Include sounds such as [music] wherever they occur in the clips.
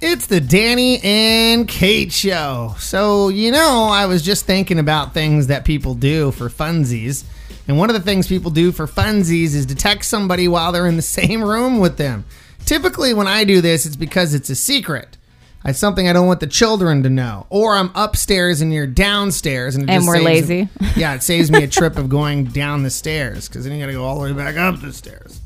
It's the Danny and Kate show. So, you know, I was just thinking about things that people do for funsies. And one of the things people do for funsies is to text somebody while they're in the [laughs] same room with them. Typically, when I do this, it's because it's a secret. It's something I don't want the children to know. Or I'm upstairs and you're downstairs. And, And we're lazy. [laughs] Yeah, it saves me a trip of going down the stairs because then you got to go all the way back up the stairs.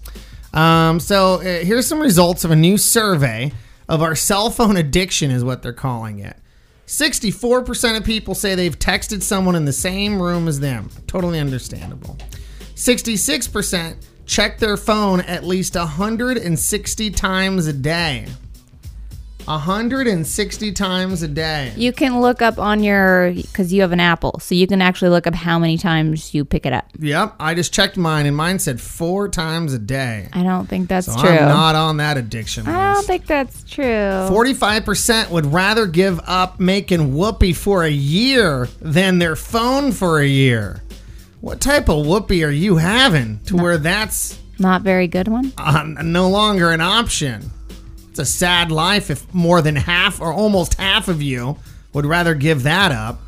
Um, so uh, here's some results of a new survey of our cell phone addiction, is what they're calling it. 64% of people say they've texted someone in the same room as them. Totally understandable. 66% check their phone at least 160 times a day. 160 times a day. You can look up on your because you have an Apple, so you can actually look up how many times you pick it up. Yep, I just checked mine and mine said four times a day. I don't think that's So true. I'm not on that addiction I don't think that's true. 45% would rather give up making whoopee for a year than their phone for a year. What type of whoopee are you having to where that's Not very good one. uh, no longer an option? It's a sad life if more than half or almost half of you would rather give that up.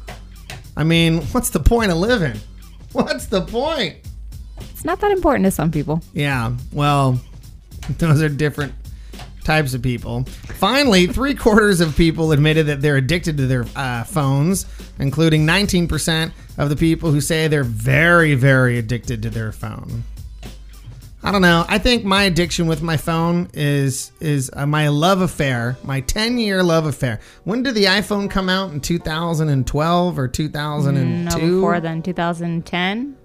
I mean, [laughs] what's the point of living? [laughs] What's the point? It's not that important to some people. Yeah, well, [laughs] those are different types of people. Finally, three quarters of people admitted that they're addicted to their uh, phones, including 19% of the people who say they're very, very addicted to their phone. I don't know. I think my addiction with my phone is is uh, my love affair, my 10 year love affair. When did the iPhone come out in 2012 or 2002? No, before then, 2010,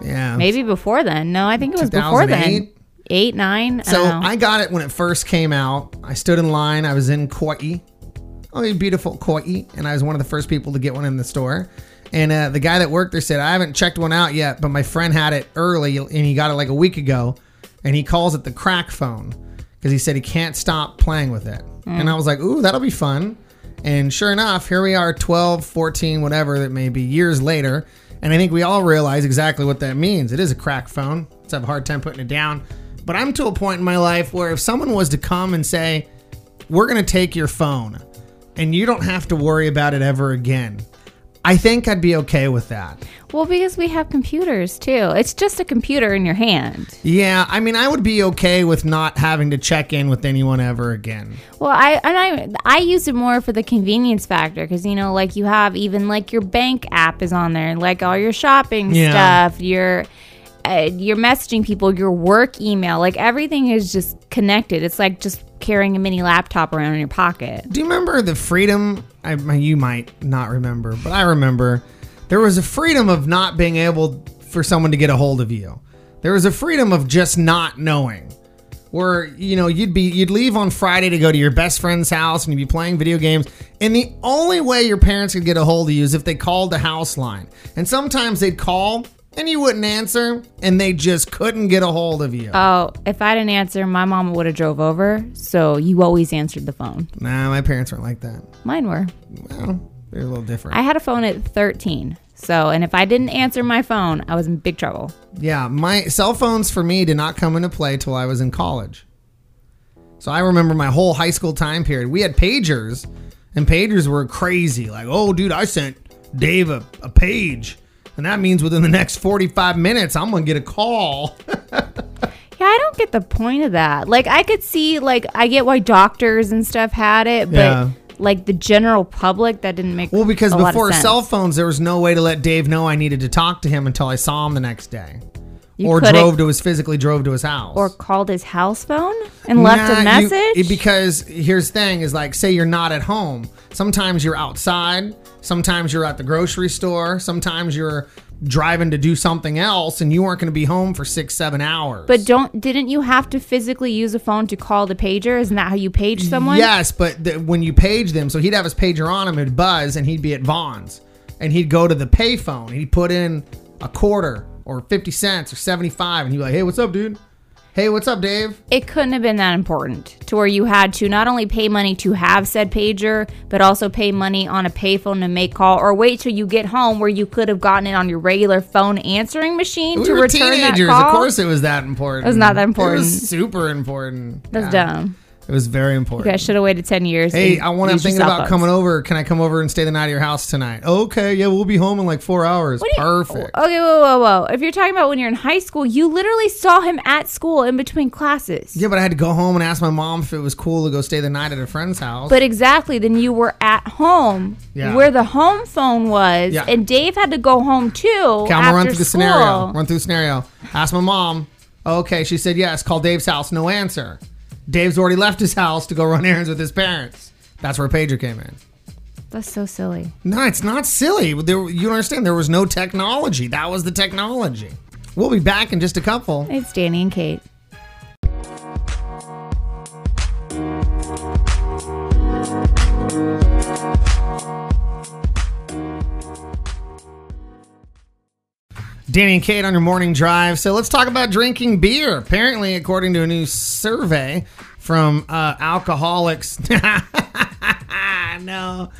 Yeah. maybe before then. No, I think it was before then. Eight, nine. I So don't know. I got it when it first came out. I stood in line. I was in Kauai. Oh, beautiful Kauai. And I was one of the first people to get one in the store. And uh, the guy that worked there said, I haven't checked one out yet, but my friend had it early and he got it like a week ago. And he calls it the crack phone because he said he can't stop playing with it. And I was like, ooh, that'll be fun. And sure enough, here we are 12, 14, whatever that may be, years later. And I think we all realize exactly what that means. It is a crack phone. Let's have a hard time putting it down. But I'm to a point in my life where if someone was to come and say, we're going to take your phone and you don't have to worry about it ever again, I think I'd be okay with that. well, because we have computers too. It's just a computer in your hand. Yeah, I mean, I would be okay with not having to check in with anyone ever again. Well, I and I I use it more for the convenience factor because you know, like you have even like your bank app is on there, like all your shopping Yeah. stuff, your uh, your messaging people, your work email, like everything is just connected. It's like just carrying a mini laptop around in your pocket. Do you remember the freedom? I, you might not remember, but I remember there was a freedom of not being able for someone to get a hold of you. There was a freedom of just not knowing. Where you know you'd be you'd leave on Friday to go to your best friend's house and you'd be playing video games, and the only way your parents could get a hold of you is if they called the house line. And sometimes they'd call and you wouldn't answer, and they just couldn't get a hold of you. Oh, if I didn't answer, my mom would have drove over, so you always answered the phone. nah, my parents weren't like that. Mine were. Well, they're a little different. I had a phone at 13. So, and if I didn't answer my phone, I was in big trouble. Yeah, my cell phones for me did not come into play till I was in college. So I remember my whole high school time period. We had pagers, and pagers were crazy. Like, oh, dude, I sent Dave a, a page, and that means within the next 45 minutes, I'm gonna get a call. [laughs] Yeah, I don't get the point of that. Like, I could see, like, I get why doctors and stuff had it, but Yeah. like the general public, that didn't make well, because a lot of before sense. cell phones, there was no way to let Dave know I needed to talk to him until I saw him the next day, You or could've- drove to his physically drove to his house, or called his house phone and left Nah, a you- message. it- because here's the thing: is like, say you're not at home. Sometimes you're outside. Sometimes you're at the grocery store. Sometimes you're driving to do something else, and you weren't going to be home for six, seven hours. but don't didn't you have to physically use a phone to call the pager? Isn't that how you page someone? yes, but the, when you page them, so he'd have his pager on him, it'd buzz, and he'd be at Vaughn's, and he'd go to the payphone. He'd put in a quarter or fifty cents or seventy-five, and he'd be like, "Hey, what's up, dude? Hey, what's up, Dave?" It couldn't have been that important to where you had to not only pay money to have said pager, but also pay money on a payphone to make call, or wait till you get home where you could have gotten it on your regular phone answering machine We to return teenagers. that call. Of course, it was that important. It was not that important. It was super important. That's Yeah. dumb. It was very important. You guys should have waited 10 years. Hey, I want. I'm thinking about phones. coming over. Can I come over and stay the night at your house tonight? Okay, yeah, we'll be home in like four hours. What do you- Perfect. Oh, okay, whoa, whoa, whoa. If you're talking about when you're in high school, you literally saw him at school in between classes. Yeah, but I had to go home and ask my mom if it was cool to go stay the night at a friend's house. But exactly, then you were at home Yeah. where the home phone was, Yeah. and Dave had to go home too. Okay, I'm gonna run through the scenario. Run through the scenario. Ask my mom. Okay, she said yes. Call Dave's house. No answer. Dave's already left his house to go run errands with his parents. That's where pager came in. That's so silly. No, it's not silly. There, you don't understand. There was no technology. That was the technology. We'll be back in just a couple. It's Danny and Kate. Danny and Kate on your morning drive. So let's talk about drinking beer. Apparently, according to a new survey from uh, alcoholics. [laughs] no,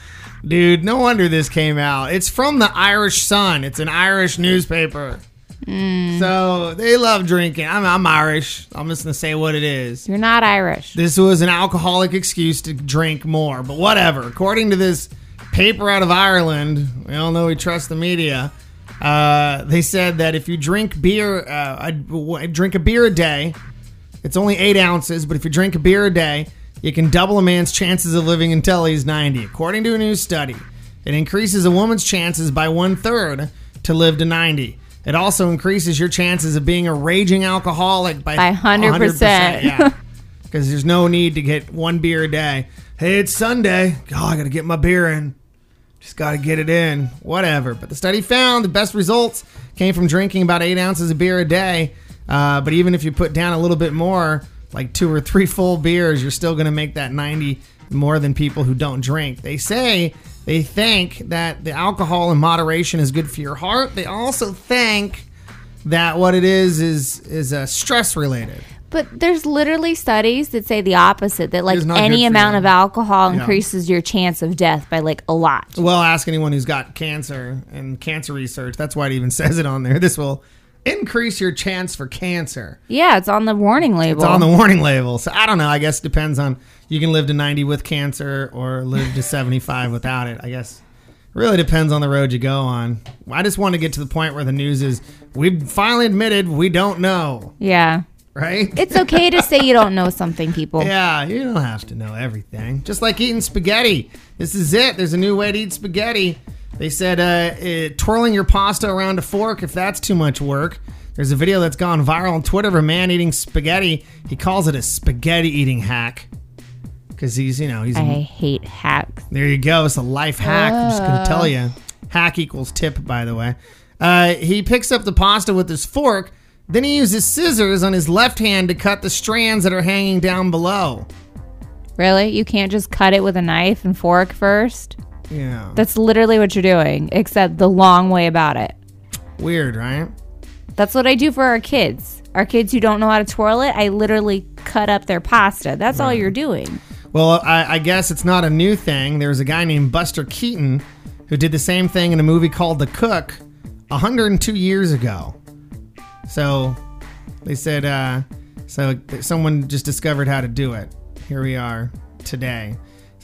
dude, no wonder this came out. It's from the Irish Sun. It's an Irish newspaper. So they love drinking. I'm, I'm Irish. I'm just gonna say what it is. You're not Irish. This was an alcoholic excuse to drink more, but whatever. According to this paper out of Ireland, we all know we trust the media. Uh, they said that if you drink beer, uh, w- drink a beer a day, it's only eight ounces, but if you drink a beer a day, you can double a man's chances of living until he's 90. According to a new study, it increases a woman's chances by one third to live to 90. It also increases your chances of being a raging alcoholic by, By 100%. Yeah. [laughs] Because there's no need to get one beer a day. Hey, it's Sunday. Oh, I got to get my beer in. Just got to get it in. Whatever. But the study found the best results came from drinking about eight ounces of beer a day. Uh, but even if you put down a little bit more, like two or three full beers, you're still going to make that 90 more than people who don't drink. They say they think that the alcohol in moderation is good for your heart. They also think that what it is is is uh, stress related. But there's literally studies that say the opposite that like It's not good any amount of alcohol Yeah. increases your chance of death by like a lot. Well, ask anyone who's got cancer and cancer research. That's why it even [laughs] says it on there. This will increase your chance for cancer. Yeah, it's on the warning label. It's on the warning label. So I don't know. I guess it depends on you can live to 90 with cancer or live to 75 without it. I guess really depends on the road you go on. I just want to get to the point where the news is we've finally admitted we don't know, yeah. Right? It's okay to say you don't know something, people. [laughs] Yeah, you don't have to know everything. Just like eating spaghetti. This is it. There's a new way to eat spaghetti. They said uh, uh, twirling your pasta around a fork if that's too much work. There's a video that's gone viral on Twitter of a man eating spaghetti. He calls it a spaghetti eating hack because he's, you know, he's. I hate hacks. There you go. It's a life hack. I'm just going to tell you. Hack equals tip, by the way. Uh, he picks up the pasta with his fork. Then he uses scissors on his left hand to cut the strands that are hanging down below. Really? You can't just cut it with a knife and fork first? Yeah. That's literally what you're doing, except the long way about it. Weird, right? That's what I do for our kids. Our kids who don't know how to twirl it, I literally cut up their pasta. That's all you're doing. Well, I, I guess it's not a new thing. There was a guy named Buster Keaton who did the same thing in a movie called The Cook 102 years ago. So they said, uh, so someone just discovered how to do it. Here we are today.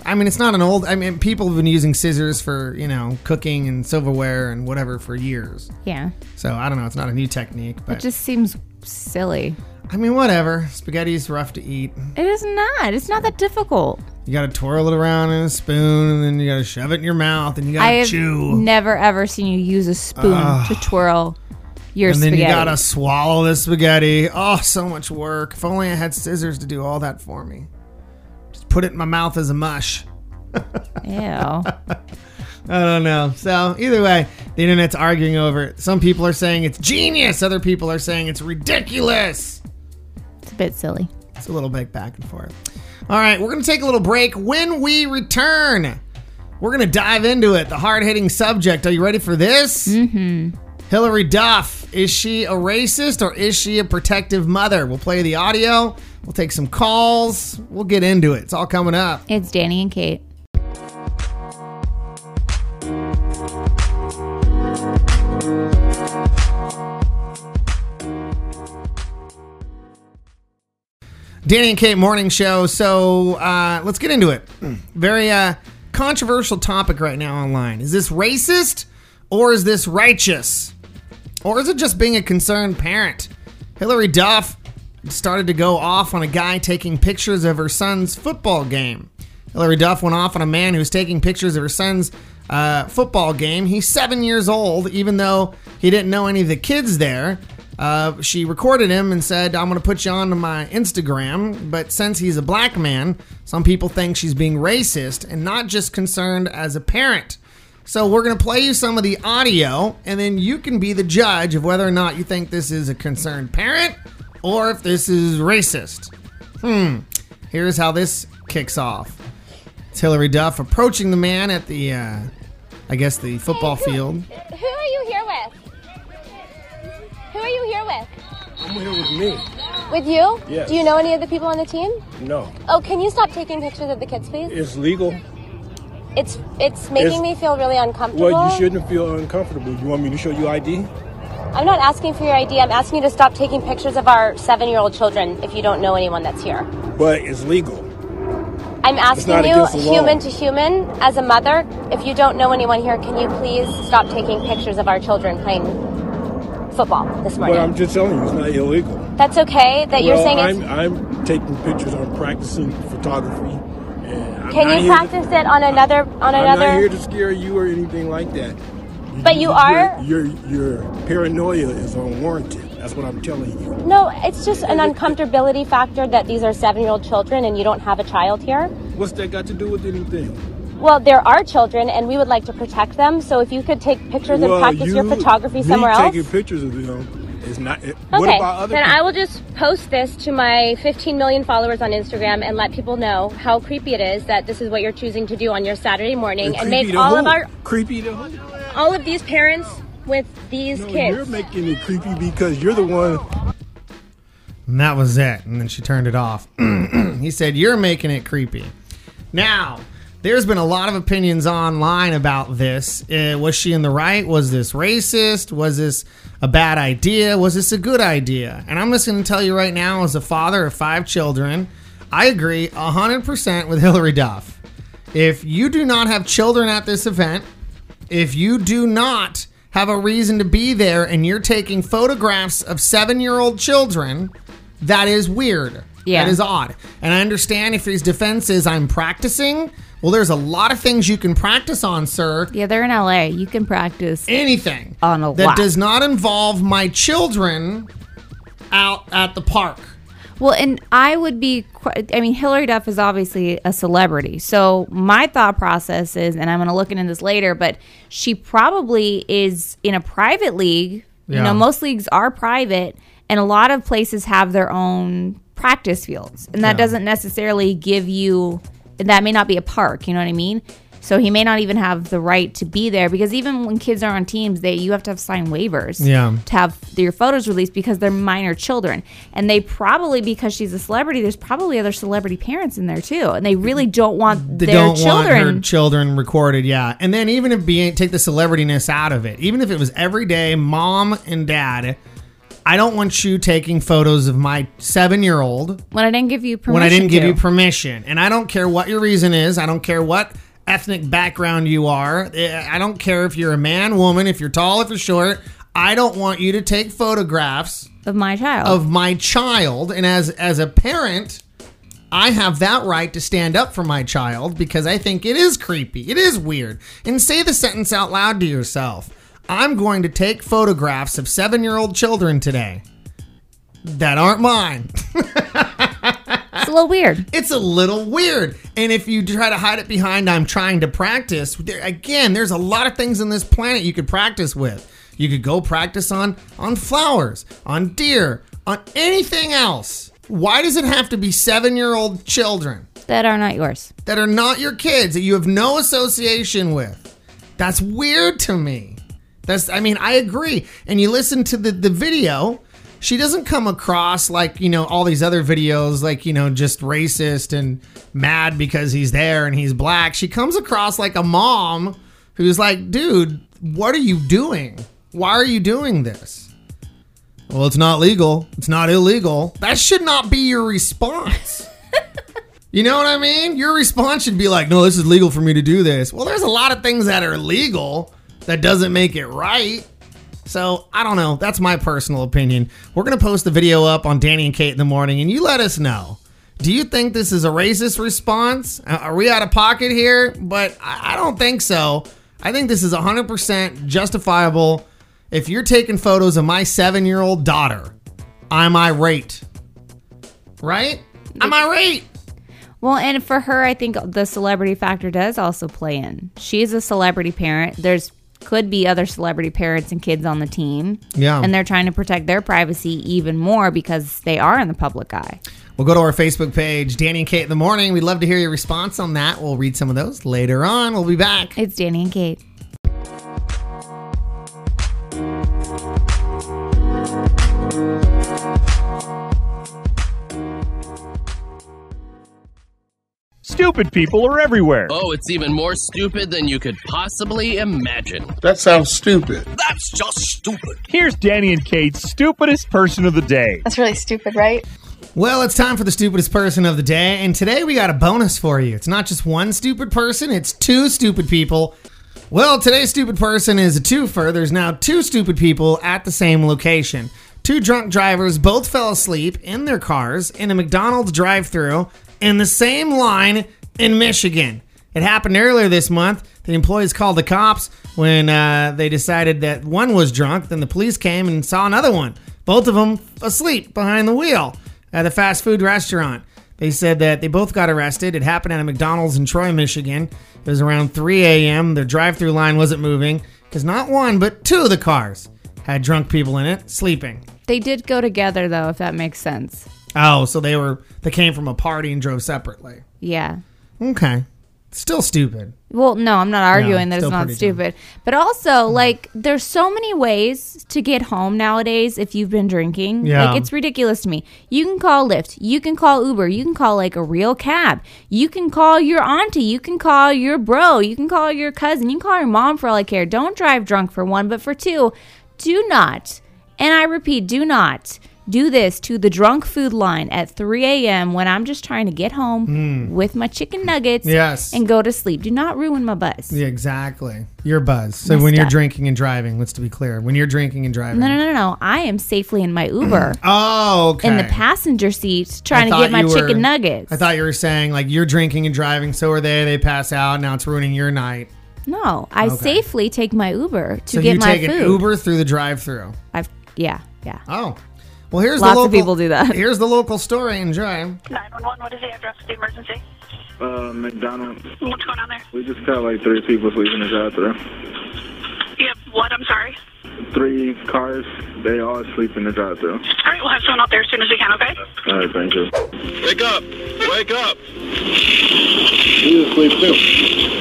I mean, it's not an old. I mean, people have been using scissors for you know cooking and silverware and whatever for years. Yeah. So I don't know. It's not a new technique, but It just seems silly. I mean, whatever. Spaghetti's rough to eat. It is not. It's not that difficult. You got to twirl it around in a spoon, and then you got to shove it in your mouth, and you got I to have chew. never ever seen you use a spoon to twirl your and then spaghetti. you gotta swallow the spaghetti. Oh, so much work. If only I had scissors to do all that for me. Just put it in my mouth as a mush. Ew. [laughs] I don't know. So either way, the internet's arguing over it. Some people are saying it's genius. Other people are saying it's ridiculous. It's a bit silly. It's a little bit back and forth. All right, we're gonna take a little break. When we return, we're gonna dive into it. The hard-hitting subject. Are you ready for this? Mm-hmm. Hilary Duff. Is she a racist or is she a protective mother? We'll play the audio. We'll take some calls. We'll get into it. It's all coming up. It's Danny and Kate. Danny and Kate Morning Show. So uh, let's get into it. Very uh, controversial topic right now online. Is this racist or is this righteous? Or is it just being a concerned parent? Hilary Duff started to go off on a guy taking pictures of her son's football game. Hilary Duff went off on a man who's taking pictures of her son's uh, football game. He's seven years old, even though he didn't know any of the kids there. Uh, she recorded him and said, I'm going to put you onto my Instagram. But since he's a black man, some people think she's being racist and not just concerned as a parent. So we're going to play you some of the audio, and then you can be the judge of whether or not you think this is a concerned parent or if this is racist. Hmm. Here's how this kicks off. It's Hilary Duff approaching the man at the, uh, I guess, the football Hey, who- field. Who are you here with? Who are you here with? I'm here with me. With you? Yes. Do you know any of the people on the team? No, Oh, can you stop taking pictures of the kids, please? it's legal. It's it's making It's- me feel really uncomfortable. Well, you shouldn't feel uncomfortable. You want me to show you ID? I'm not asking for your ID. I'm asking you to stop taking pictures of our seven-year-old children if you don't know anyone that's here. But it's legal. I'm asking you, against the law. human to human, as a mother, if you don't know anyone here, can you please stop taking pictures of our children playing football this morning? But I'm just telling you, it's not illegal. That's okay that you're well, saying I'm, it's. I'm taking pictures. I'm practicing photography. I'm Can you to- practice it on another on I'm another? not here to scare you or anything like that. But you are- Your, your your paranoia is unwarranted. That's what I'm telling you. No, it's just an uncomfortability factor that these are seven year old children and you don't have a child here. What's that got to do with anything? Well, there are children and we would like to protect them. So if you could take pictures and practice your you- photography me somewhere else. taking pictures of them is not. It, What Okay, about other then people? I will just post this to my 15 million followers on Instagram and let people know how creepy it is that this is what you're choosing to do on your Saturday morning and creepy make all who? of our creepy to who? all of these parents with these No, kids. you're making it creepy because you're the one. And that was it. And then she turned it off. [clears throat] he said, You're making it creepy. Now, there's been a lot of opinions online about this. Uh, was she in the right? Was this racist? Was this a bad idea? Was this a good idea? And I'm just going to tell you right now, as a father of five children, I agree 100% with Hilary Duff. If you do not have children at this event, if you do not have a reason to be there and you're taking photographs of seven year old children, that is weird. Yeah. That is odd. And I understand if his defense is I'm practicing. Well, there's a lot of things you can practice on, sir. Yeah, they're in LA. You can practice. Anything On a that lot. does not involve my children out at the park. Well, and I would be, I mean, Hilary Duff is obviously a celebrity. So my thought process is, and I'm going to look into this later, but she probably is in a private league. You know, most leagues are private, and a lot of places have their own practice fields. And that Yeah. doesn't necessarily give you, that may not be a park. You know what I mean? So he may not even have the right to be there because even when kids are on teams, they you have to have signed waivers Yeah. to have your photos released because they're minor children. And they probably, because she's a celebrity, there's probably other celebrity parents in there too. And they really don't want They their don't children. want children recorded, yeah. And then even if being take the celebrityness out of it, even if it was everyday mom and dad, I don't want you taking photos of my seven year old when I didn't give you permission. when I didn't give to. you permission. And I don't care what your reason is. I don't care what ethnic background you are. Eh, I don't care if you're a man, woman, if you're tall, if you're short. I don't want you to take photographs of my child. of my child. And as as a parent, I have that right to stand up for my child because I think it is creepy. It is weird. And say the sentence out loud to yourself. I'm going to take photographs of 7-year-old children today that aren't mine. [laughs] it's a little weird. it's a little weird. And if you try to hide it behind I'm trying to practice, there, again, there's a lot of things on this planet you could practice with. You could go practice on on flowers, on deer, on anything else. Why does it have to be 7-year-old children That are not yours. that are not your kids that you have no association with? That's weird to me. That's I mean, I agree. And you listen to the the video, she doesn't come across like, you know, all these other videos like, you know, just racist and mad because he's there and he's black. She comes across like a mom who's like, "Dude, what are you doing? Why are you doing this?" Well, it's not legal. It's not illegal. That should not be your response. [laughs] you know what I mean? Your response should be like, no, this is legal for me to do this. Well, there's a lot of things that are legal that doesn't make it right. So I don't know. That's my personal opinion. We're going to post the video up on Danny and Kate in the morning, and you let us know. Do you think this is a racist response? Uh, Are we out of pocket here? But I I don't think so. I think this is 100% justifiable. If you're taking photos of my seven year old daughter, I'm irate. Right? I'm irate. Well, and for her, I think the celebrity factor does also play in. She's a celebrity parent. There's could be other celebrity parents and kids on the team. Yeah. And they're trying to protect their privacy even more because they are in the public eye. We'll go to our Facebook page, Danny and Kate in the morning. We'd love to hear your response on that. We'll read some of those later on. We'll be back. It's Danny and Kate. Stupid people are everywhere. Oh, it's even more stupid than you could possibly imagine. That sounds stupid. That's just stupid. Here's Danny and Kate's stupidest person of the day. That's really stupid, right? Well, it's time for the stupidest person of the day, and today we got a bonus for you. It's not just one stupid person, it's two stupid people. Well, today's stupid person is a twofer. There's now two stupid people at the same location. Two drunk drivers both fell asleep in their cars in a McDonald's drive thru in the same line in Michigan. It happened earlier this month. The employees called the cops when uh, they decided that one was drunk. Then the police came and saw another one, both of them asleep behind the wheel at a fast food restaurant. They said that they both got arrested. It happened at a McDonald's in Troy, Michigan. It was around 3 a.m. Their drive through line wasn't moving because not one, but two of the cars had drunk people in it sleeping. They did go together though, if that makes sense. Oh, so they were they came from a party and drove separately. Yeah. Okay. Still stupid. Well, no, I'm not arguing that it's still not pretty stupid. But also, mm. like, there's so many ways to get home nowadays if you've been drinking. Yeah. Like, it's ridiculous to me. You can call Lyft. You can call Uber. You can call, like, a real cab. You can call your auntie. You can call your bro. You can call your cousin. You can call your mom for all I care. Don't drive drunk for one. But for two, do not, and I repeat, do not do this to the drunk food line at 3 a.m. when I'm just trying to get home hmm. with my chicken nuggets. Yes. and go to sleep. Do not ruin my buzz. Yeah, exactly. You're buzz. So when you're drinking and driving, let's to be clear. When you're drinking and driving. No, no, no, no. I am safely in my [clears throat] Uber Oh, okay. in the passenger seat trying to get my were- chicken nuggets. I thought you were saying like you're drinking and driving, so are they. They pass out. Now it's ruining your night. no, I Okay. safely take my Uber to so get you my take food. an Uber through the drive-through. I've yeah, yeah. Oh, well here's Lots the of people do that. [laughs] Here's the local story. Enjoy. 911, what is the address of the emergency? Uh, McDonald's. What's going on there? We just got like three people sleeping in the drive-thru. You have what? I'm sorry. Three cars. They all sleep in the drive-thru. All right, we'll have someone out there as soon as we can, okay? All right, thank you. Wake up! Wake up! You asleep too.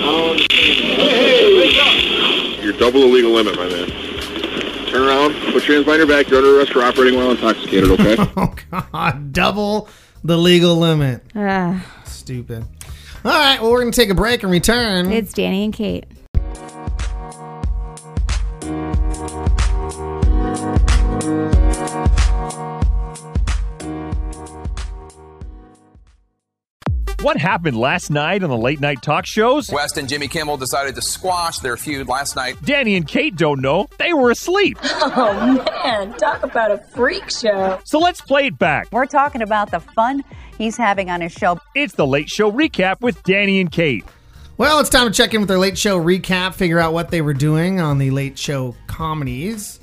Oh wake up. You're double the legal limit, my man. Turn put your hands behind your back. You're under arrest for operating while intoxicated, okay? [laughs] Oh God, double the legal limit. Ah, Stupid. All right, well we're gonna take a break and return. it's Danny and Kate. What happened last night on the late night talk shows? West and Jimmy Kimmel decided to squash their feud last night. Danny and Kate don't know. They were asleep. [laughs] Oh man, talk about a freak show. So let's play it back. We're talking about the fun he's having on his show. It's the late show recap with Danny and Kate. Well, it's time to check in with their late show recap, figure out what they were doing on the late show comedies,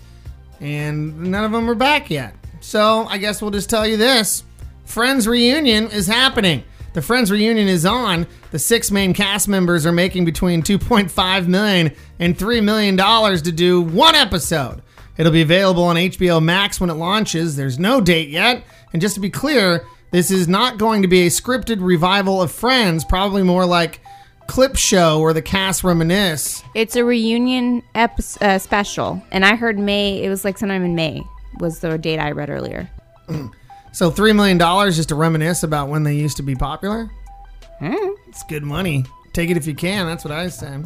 and none of them are back yet. So I guess we'll just tell you this: Friends reunion is happening. The Friends reunion is on. The six main cast members are making between 2.5 million and 3 million dollars to do one episode. It'll be available on HBO Max when it launches. There's no date yet, and just to be clear, this is not going to be a scripted revival of Friends. Probably more like clip show where the cast reminisce. It's a reunion episode, uh, special, and I heard May. It was like sometime in May was the date I read earlier. [clears throat] So three million dollars just to reminisce about when they used to be popular. It's good money. Take it if you can. That's what I say.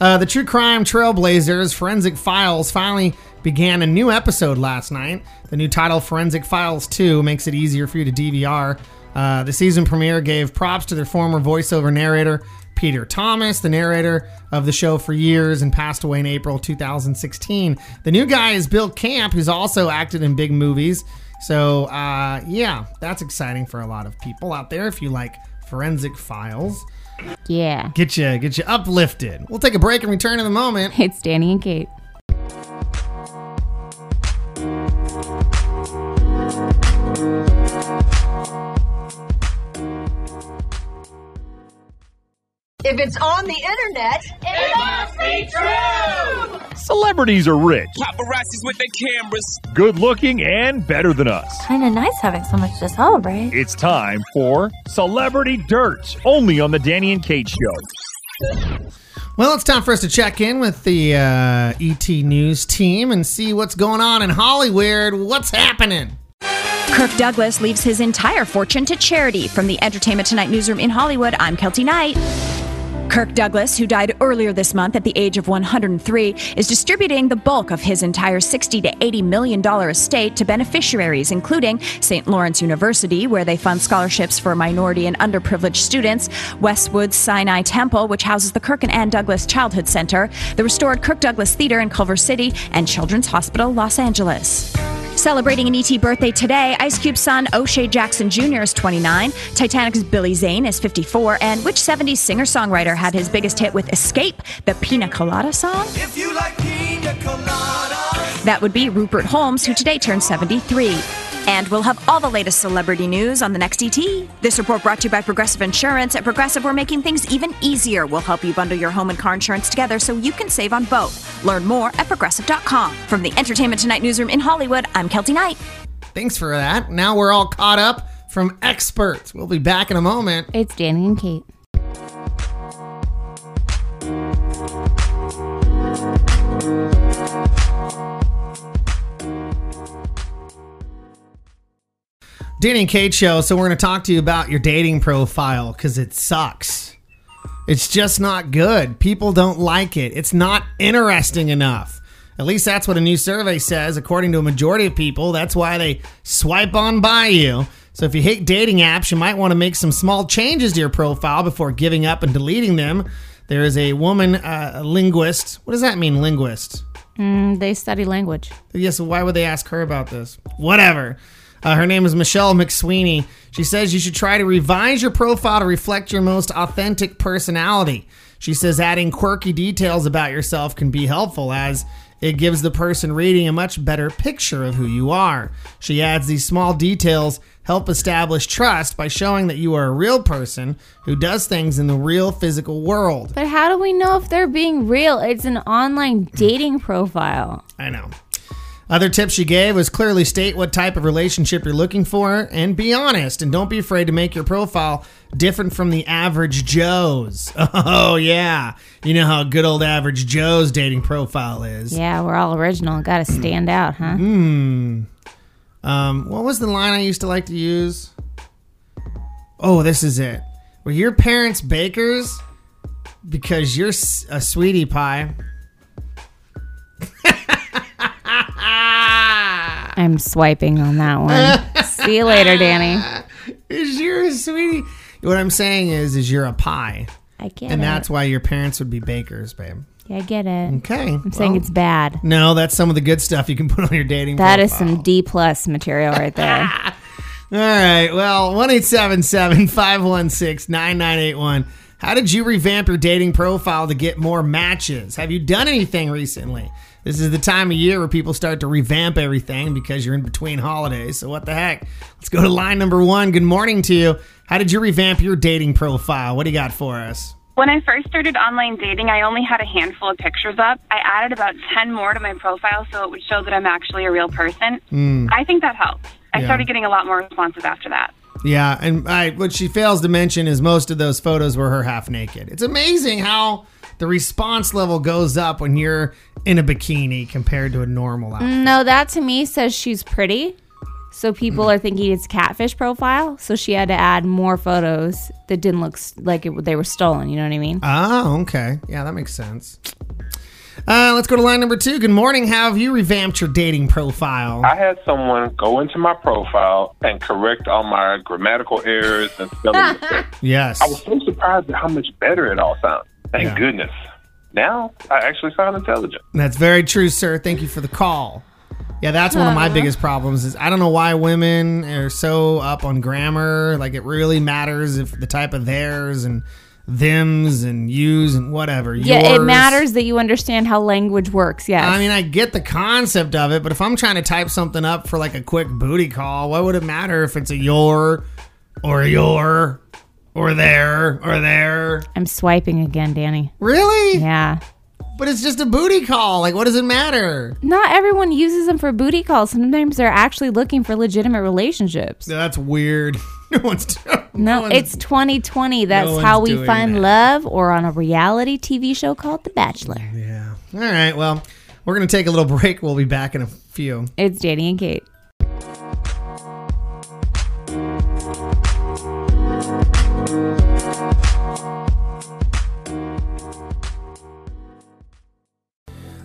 Uh, the true crime trailblazers, Forensic Files, finally began a new episode last night. The new title, Forensic Files 2, makes it easier for you to DVR. Uh, the season premiere gave props to their former voiceover narrator, Peter Thomas, the narrator of the show for years and passed away in April 2016. The new guy is Bill Camp, who's also acted in big movies. So, uh, yeah, that's exciting for a lot of people out there if you like forensic files. Yeah. Get you, get you uplifted. We'll take a break and return in a moment. It's Danny and Kate. If it's on the internet, it must be true. Celebrities are rich, Paparazzis with their cameras. good looking, and better than us. Kinda nice having so much to celebrate. It's time for Celebrity Dirt, only on the Danny and Kate Show. Well, it's time for us to check in with the uh, ET News team and see what's going on in Hollywood. What's happening? Kirk Douglas leaves his entire fortune to charity. From the Entertainment Tonight newsroom in Hollywood, I'm Keltie Knight. Kirk Douglas, who died earlier this month at the age of 103, is distributing the bulk of his entire 60 to 80 million dollar estate to beneficiaries, including St. Lawrence University, where they fund scholarships for minority and underprivileged students, Westwood Sinai Temple, which houses the Kirk and Anne Douglas Childhood Center, the restored Kirk Douglas Theater in Culver City, and Children's Hospital Los Angeles. Celebrating an ET birthday today, Ice Cube's son O'Shea Jackson Jr. is 29, Titanic's Billy Zane is 54, and which 70s singer songwriter had his biggest hit with Escape, the Pina Colada song? If you like pina coladas. That would be Rupert Holmes, who today turns 73. And we'll have all the latest celebrity news on the next ET. This report brought to you by Progressive Insurance. At Progressive, we're making things even easier. We'll help you bundle your home and car insurance together so you can save on both. Learn more at progressive.com. From the Entertainment Tonight newsroom in Hollywood, I'm Keltie Knight. Thanks for that. Now we're all caught up from experts. We'll be back in a moment. It's Danny and Kate. Danny and Kate show. So we're going to talk to you about your dating profile because it sucks. It's just not good. People don't like it. It's not interesting enough. At least that's what a new survey says. According to a majority of people, that's why they swipe on by you. So if you hate dating apps, you might want to make some small changes to your profile before giving up and deleting them. There is a woman, uh, a linguist. What does that mean, linguist? Mm, they study language. Yes, why would they ask her about this? Whatever. Uh, her name is Michelle McSweeney. She says you should try to revise your profile to reflect your most authentic personality. She says adding quirky details about yourself can be helpful as it gives the person reading a much better picture of who you are. She adds these small details help establish trust by showing that you are a real person who does things in the real physical world. But how do we know if they're being real? It's an online dating profile. I know. Other tips she gave was clearly state what type of relationship you're looking for and be honest and don't be afraid to make your profile different from the average Joe's. [laughs] Oh, yeah. You know how good old average Joe's dating profile is. Yeah, we're all original. Got to stand out, huh? Hmm. Um, what was the line I used to like to use? Oh, this is it. Were your parents bakers? Because you're a sweetie pie. I'm swiping on that one. [laughs] See you later, Danny. Is you're a sweetie? What I'm saying is, is you're a pie, I get it. and it. that's why your parents would be bakers, babe. yeah, I get it. Okay. I'm saying well, it's bad. No, that's some of the good stuff you can [laughs] put on your dating. Profile. That is some D plus material right there. [laughs] All right. Well, 1 516 9981. How did you revamp your dating profile to get more matches? Have you done anything recently? This is the time of year where people start to revamp everything because you're in between holidays. So, what the heck? Let's go to line number one. Good morning to you. How did you revamp your dating profile? What do you got for us? When I first started online dating, I only had a handful of pictures up. I added about 10 more to my profile so it would show that I'm actually a real person. Hmm. I think that helped. I Yeah. started getting a lot more responses after that. Yeah, and I, what she fails to mention is most of those photos were her half naked. It's amazing how the response level goes up when you're in a bikini compared to a normal outfit. no, that to me says she's pretty. So people are thinking it's catfish profile. So she had to add more photos that didn't look s- like it, they were stolen. You know what I mean? Oh, okay. Yeah, that makes sense. Uh, let's go to line number two. Good morning. How have you revamped your dating profile? I had someone go into my profile and correct all my grammatical errors and spelling [laughs] mistakes. Yes. I was so surprised at how much better it all sounds. Thank Yeah. goodness. Now I actually sound intelligent. That's very true, sir. Thank you for the call. Yeah, that's one of my biggest problems is I don't know why women are so up on grammar. Like it really matters if the type of theirs and thems and yous and whatever. Yeah, it matters that you understand how language works. Yes. I mean, I get the concept of it, but if I'm trying to type something up for like a quick booty call, why would it matter if it's a your or your or there or there? I'm swiping again, Danny. Really? Yeah. But it's just a booty call. Like, what does it matter? Not everyone uses them for booty calls. Sometimes they're actually looking for legitimate relationships. That's weird. [laughs] No one's [laughs] No, it's 2020. That's one's how we find love or on a reality TV show called The Bachelor. Yeah. All right. Well, we're going to take a little break. We'll be back in a few. It's Danny and Kate.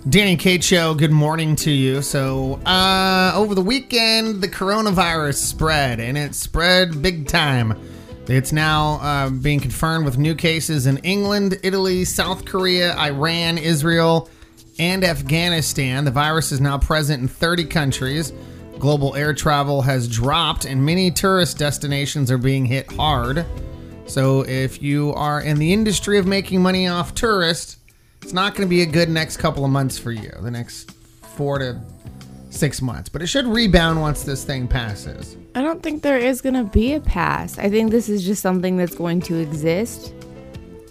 Danny and Kate show, good morning to you. So, uh, over the weekend, the coronavirus spread, and it spread big time. It's now uh, being confirmed with new cases in England, Italy, South Korea, Iran, Israel, and Afghanistan. The virus is now present in 30 countries. Global air travel has dropped, and many tourist destinations are being hit hard. So, if you are in the industry of making money off tourists, it's not going to be a good next couple of months for you, the next four to six months. But it should rebound once this thing passes. I don't think there is going to be a pass. I think this is just something that's going to exist,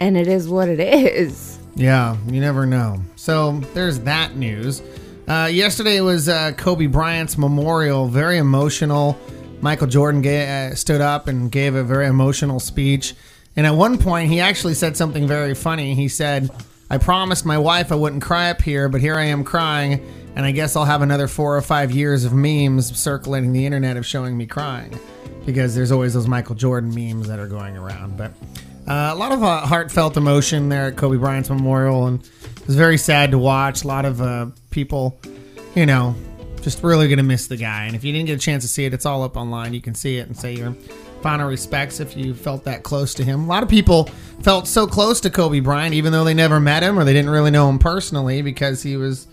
and it is what it is. Yeah, you never know. So there's that news. Uh, yesterday was uh, Kobe Bryant's memorial, very emotional. Michael Jordan ga- uh, stood up and gave a very emotional speech. And at one point, he actually said something very funny. He said, I promised my wife I wouldn't cry up here, but here I am crying. And I guess I'll have another four or five years of memes circulating the internet of showing me crying. Because there's always those Michael Jordan memes that are going around. But uh, a lot of uh, heartfelt emotion there at Kobe Bryant's memorial, and it was very sad to watch. A lot of uh, people, you know, just really gonna miss the guy. And if you didn't get a chance to see it, it's all up online. You can see it and say your final respects if you felt that close to him. A lot of people felt so close to Kobe Bryant, even though they never met him or they didn't really know him personally, because he was,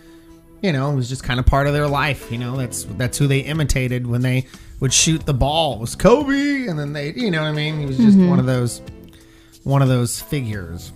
you know, it was just kind of part of their life. You know, that's that's who they imitated when they would shoot the ball. It was Kobe, and then they, you know what I mean? He was just Mhm. one of those one of those figures.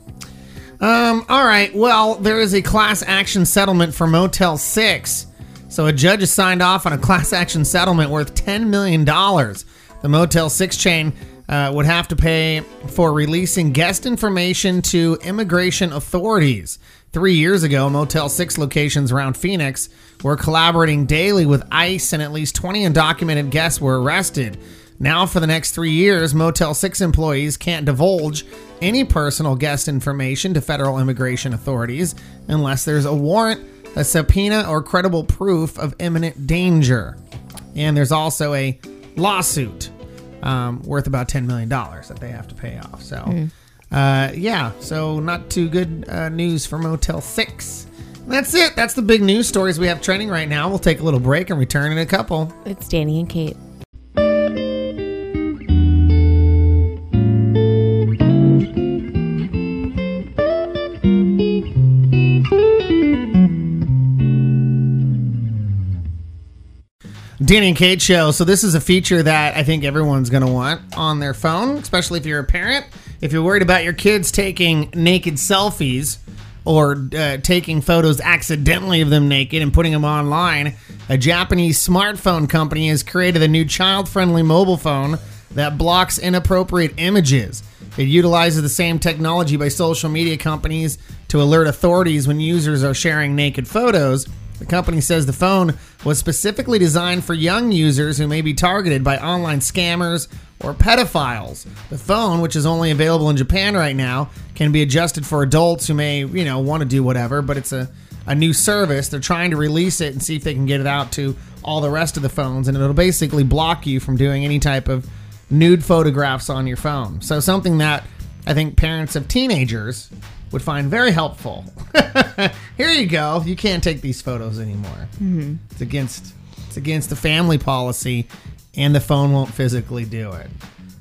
Um, all right. Well, there is a class action settlement for Motel 6. So a judge has signed off on a class action settlement worth $10 million. The Motel 6 chain uh, would have to pay for releasing guest information to immigration authorities. Three years ago, Motel 6 locations around Phoenix were collaborating daily with ICE, and at least 20 undocumented guests were arrested. Now, for the next three years, Motel 6 employees can't divulge any personal guest information to federal immigration authorities unless there's a warrant, a subpoena, or credible proof of imminent danger. And there's also a lawsuit um, worth about $10 million that they have to pay off. So, Mm. Uh, yeah, so not too good uh, news for Motel 6. That's it. That's the big news stories we have trending right now. We'll take a little break and return in a couple. It's Danny and Kate. Danny and Kate show. So this is a feature that I think everyone's going to want on their phone, especially if you're a parent. If you're worried about your kids taking naked selfies or uh, taking photos accidentally of them naked and putting them online, a Japanese smartphone company has created a new child-friendly mobile phone that blocks inappropriate images. It utilizes the same technology by social media companies to alert authorities when users are sharing naked photos. The company says the phone was specifically designed for young users who may be targeted by online scammers or pedophiles. The phone, which is only available in Japan right now, can be adjusted for adults who may, you know, want to do whatever, but it's a, a new service. They're trying to release it and see if they can get it out to all the rest of the phones, and it'll basically block you from doing any type of nude photographs on your phone. So something that I think parents of teenagers would find very helpful. [laughs] Here you go. You can't take these photos anymore. Mm-hmm. It's against it's against the family policy, and the phone won't physically do it.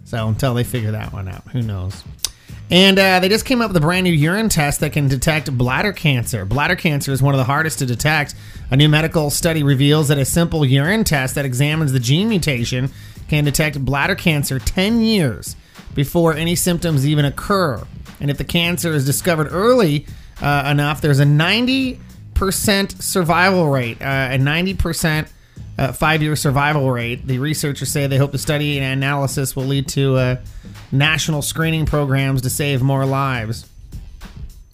So until they figure that one out, who knows? And uh, they just came up with a brand new urine test that can detect bladder cancer. Bladder cancer is one of the hardest to detect. A new medical study reveals that a simple urine test that examines the gene mutation can detect bladder cancer 10 years before any symptoms even occur. And if the cancer is discovered early uh, enough, there's a 90% survival rate, uh, a 90% uh, five year survival rate. The researchers say they hope the study and analysis will lead to uh, national screening programs to save more lives.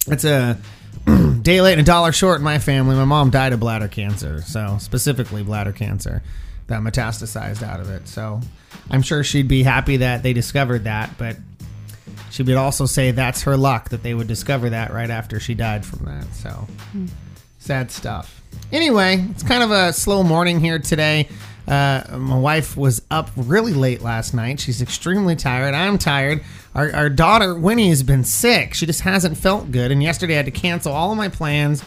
It's a [clears throat] day late and a dollar short in my family. My mom died of bladder cancer, so specifically bladder cancer that metastasized out of it. So I'm sure she'd be happy that they discovered that, but she would also say that's her luck that they would discover that right after she died from that. So Hmm. sad stuff. Anyway, it's kind of a slow morning here today. Uh, my wife was up really late last night. She's extremely tired. I'm tired. Our, our daughter Winnie has been sick. She just hasn't felt good. And yesterday I had to cancel all of my plans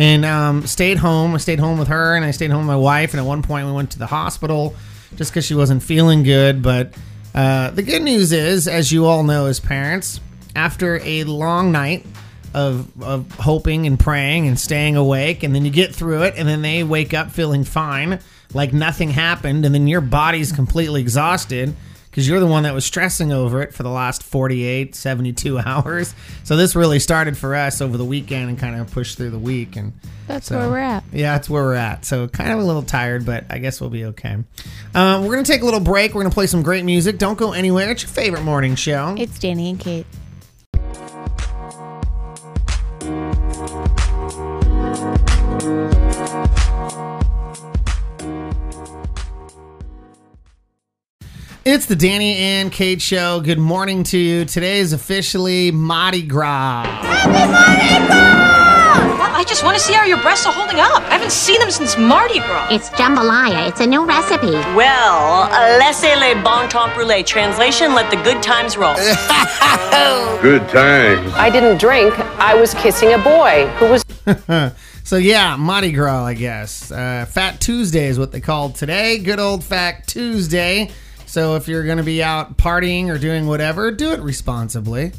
and um, stayed home. I stayed home with her and I stayed home with my wife. And at one point we went to the hospital just because she wasn't feeling good. But uh, the good news is, as you all know as parents, after a long night of, of hoping and praying and staying awake, and then you get through it, and then they wake up feeling fine, like nothing happened, and then your body's completely exhausted because you're the one that was stressing over it for the last 48, 72 [laughs] hours. So this really started for us over the weekend and kind of pushed through the week. And That's so- where we're at. yeah, that's where we're at. So kind of a little tired, but I guess we'll be okay. Um, we're gonna take a little break. We're gonna play some great music. Don't go anywhere. It's your favorite morning show. It's Danny and Kate. It's the Danny and Kate show. Good morning to you. Today is officially Mardi Gras. Happy Mardi Gras! I just want to see how your breasts are holding up. I haven't seen them since Mardi Gras. It's jambalaya. It's a new recipe. Well, laissez les bon temps brûler. Translation, let the good times roll. [laughs] Good times. I didn't drink. I was kissing a boy who was [laughs] so yeah, Mardi Gras, I guess. Uh, Fat Tuesday is what they called today. Good old Fat Tuesday. So if you're gonna be out partying or doing whatever, do it responsibly.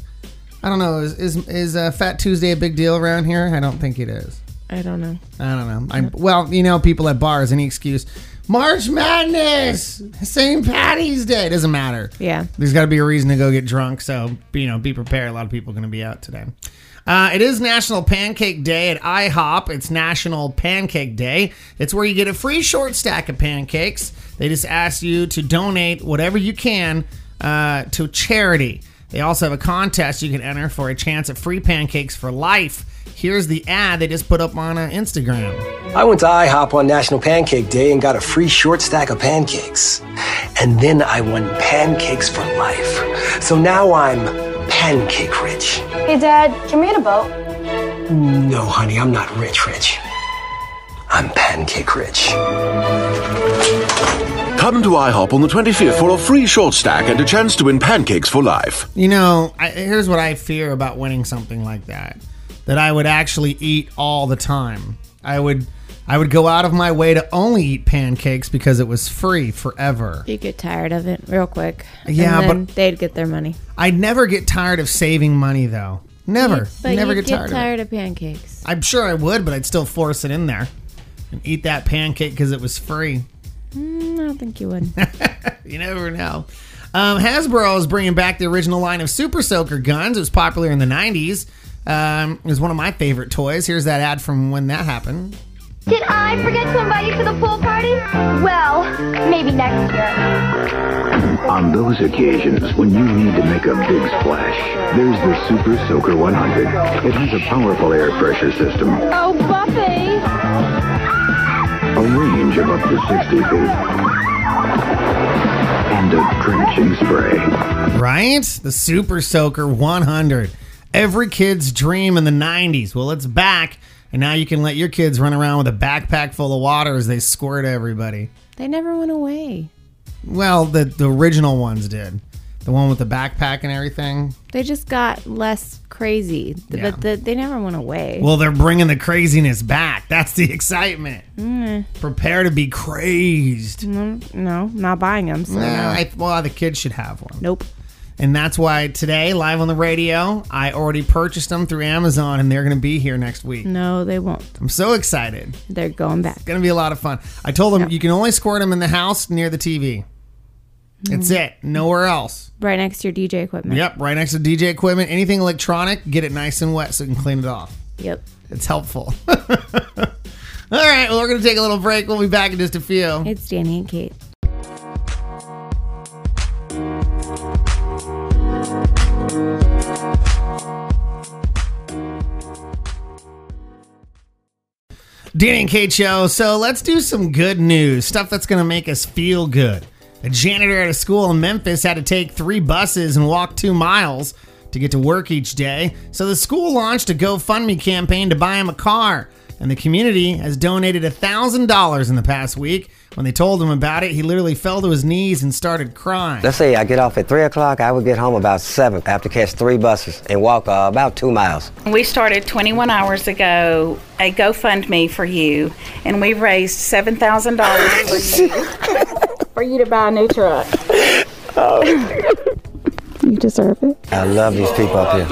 I don't know. Is is, is uh, Fat Tuesday a big deal around here? I don't think it is. I don't know. I don't know. I'm well, you know, people at bars, any excuse. March Madness, St. Patty's Day doesn't matter. Yeah. There's got to be a reason to go get drunk, so you know, be prepared. A lot of people are going to be out today. Uh, it is National Pancake Day at IHOP. It's National Pancake Day. It's where you get a free short stack of pancakes. They just ask you to donate whatever you can uh, to charity. They also have a contest you can enter for a chance at free pancakes for life. Here's the ad they just put up on uh, Instagram. I went to IHOP on National Pancake Day and got a free short stack of pancakes. And then I won pancakes for life. So now I'm pancake rich. Hey, Dad, can we get a boat? No, honey, I'm not rich rich. I'm pancake rich. Come to IHOP on the 25th for a free short stack and a chance to win pancakes for life. You know, I, here's what I fear about winning something like that: that I would actually eat all the time. I would, I would go out of my way to only eat pancakes because it was free forever. You get tired of it real quick. Yeah, and then but- they'd get their money. I'd never get tired of saving money, though. Never, But never you get tired. of it. tired of pancakes. I'm sure I would, but I'd still force it in there and eat that pancake because it was free. Mm, I don't think you would. [laughs] you never know. Um, Hasbro is bringing back the original line of Super Soaker guns. It was popular in the 90s. Um, it was one of my favorite toys. Here's that ad from when that happened. Did I forget to invite you to the pool party? Well, maybe next year. On those occasions when you need to make a big splash, there's the Super Soaker 100. It has a powerful air pressure system, Oh, Buffy! A range of up to 60 feet, and a drenching spray. Right? The Super Soaker 100. Every kid's dream in the 90s. Well, it's back. And now you can let your kids run around with a backpack full of water as they squirt everybody. They never went away. Well, the the original ones did. The one with the backpack and everything. They just got less crazy, Yeah. but the, they never went away. Well, they're bringing the craziness back. That's the [laughs] excitement. Mm, Prepare to be crazed. no, no, not buying them. So Nah, no. I, well, the kids should have one. Nope. And that's why today, live on the radio, I already purchased them through Amazon, and they're going to be here next week. No, they won't. I'm so excited. They're going back. It's going to be a lot of fun. I told them you can only squirt them in the house near the TV. That's Mm. it. Nowhere else. Right next to your DJ equipment. Yep, right next to DJ equipment. Anything electronic, get it nice and wet so you can clean it off. Yep. It's helpful. [laughs] All right, well, we're going to take a little break. We'll be back in just a few. It's Danny and Kate. Danny and Kate show. So let's do some good news, stuff that's going to make us feel good. A janitor at a school in Memphis had to take three buses and walk two miles to get to work each day. So the school launched a GoFundMe campaign to buy him a car. And the community has donated $1,000 in the past week. When they told him about it, he literally fell to his knees and started crying. Let's say I get off at 3 o'clock, I would get home about 7 I have to catch three buses and walk uh, about two miles. We started 21 hours ago a GoFundMe for you, and we've raised $7,000 for you [laughs] for you to buy a new truck. Oh. [laughs] You deserve it. I love these people up here.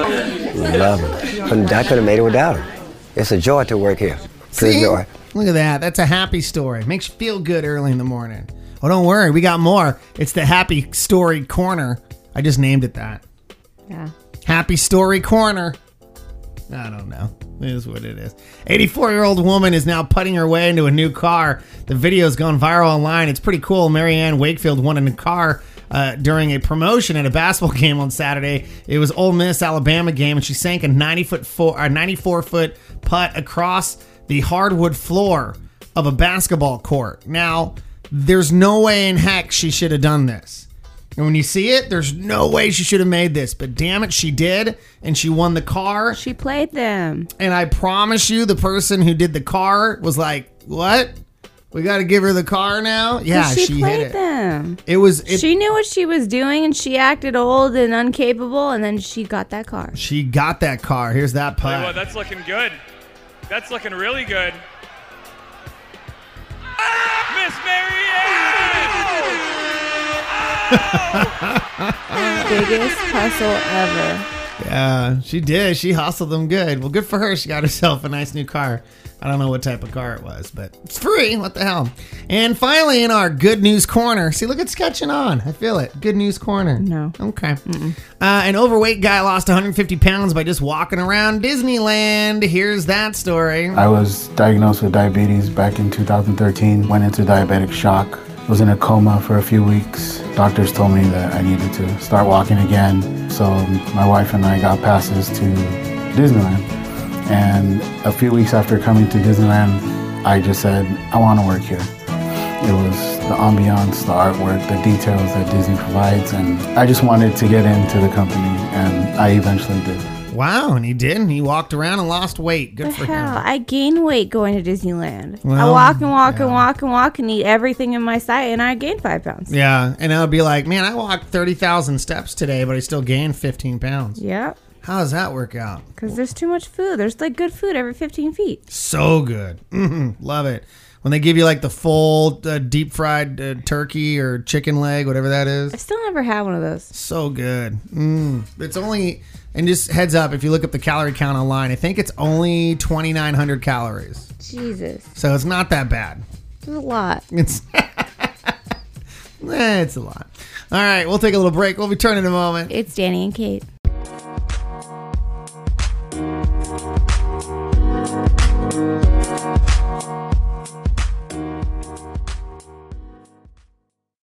Love them. Couldn't- I could have made it without them. It's a joy to work here. It's a joy. Look at that. That's a happy story. Makes you feel good early in the morning. Oh, don't worry. We got more. It's the Happy Story Corner. I just named it that. Yeah. Happy Story Corner. I don't know. Is what it is. 84 year old woman is now putting her way into a new car. The video's gone viral online. It's pretty cool. Marianne Wakefield won a new car uh, during a promotion at a basketball [laughs] game on Saturday. It was Ole Miss Alabama game, and she sank a 90 foot four, or 94 foot putt across the hardwood floor of a basketball court. Now, there's no way in heck she should have done this. And when you see it, there's no way she should have made this. But damn it, she did. And she won the car. She played them. And I promise you, the person who did the car was like, What? We got to give her the car now? Yeah, she, she, played hit it. them. It was. It, she knew what she was doing, and she acted old and incapable, and then she got that car. she got that car. Here's that Tell you what, putt. that's looking good. That's looking really good. Miss Biggest hustle ever. Yeah, she did. She hustled them good. Well, good for her. She got herself a nice new car. I don't know what type of car it was, but it's free. What the hell? And finally, in our good news corner, see, look at sketching on. I feel it. Good news corner. No. Okay. Uh, an overweight guy lost 150 pounds by just walking around Disneyland. Here's that story. I was diagnosed with diabetes back in 2013, went into diabetic shock, was in a coma for a few weeks. Doctors told me that I needed to start walking again. So um, my wife and I got passes to Disneyland. And a few weeks after coming to Disneyland, I just said, I want to work here. It was the ambiance, the artwork, the details that Disney provides, and I just wanted to get into the company, and I eventually did. Wow, and he did. And he walked around and lost weight. Good The for hell? him. I gain weight going to Disneyland. I walk and walk and walk and walk and eat everything in my sight, and I gained five pounds. Yeah, and I'll be like, man, I walked 30,000 steps today, but I still gained 15 pounds. Yep. How does that work out? Because there's too much food. There's like good food every 15 feet. So good. hmm [laughs] Love it. When they give you like the full uh, deep fried uh, turkey or chicken leg, whatever that is. I still never had one of those. So good. Mm. It's only, and just heads up, if you look up the calorie count online, I think it's only 2,900 calories. Jesus. So it's not that bad. It's a lot. It's, eh, [laughs] it's a lot. All right, we'll take a little break. We'll return in a moment. It's Danny and Kate.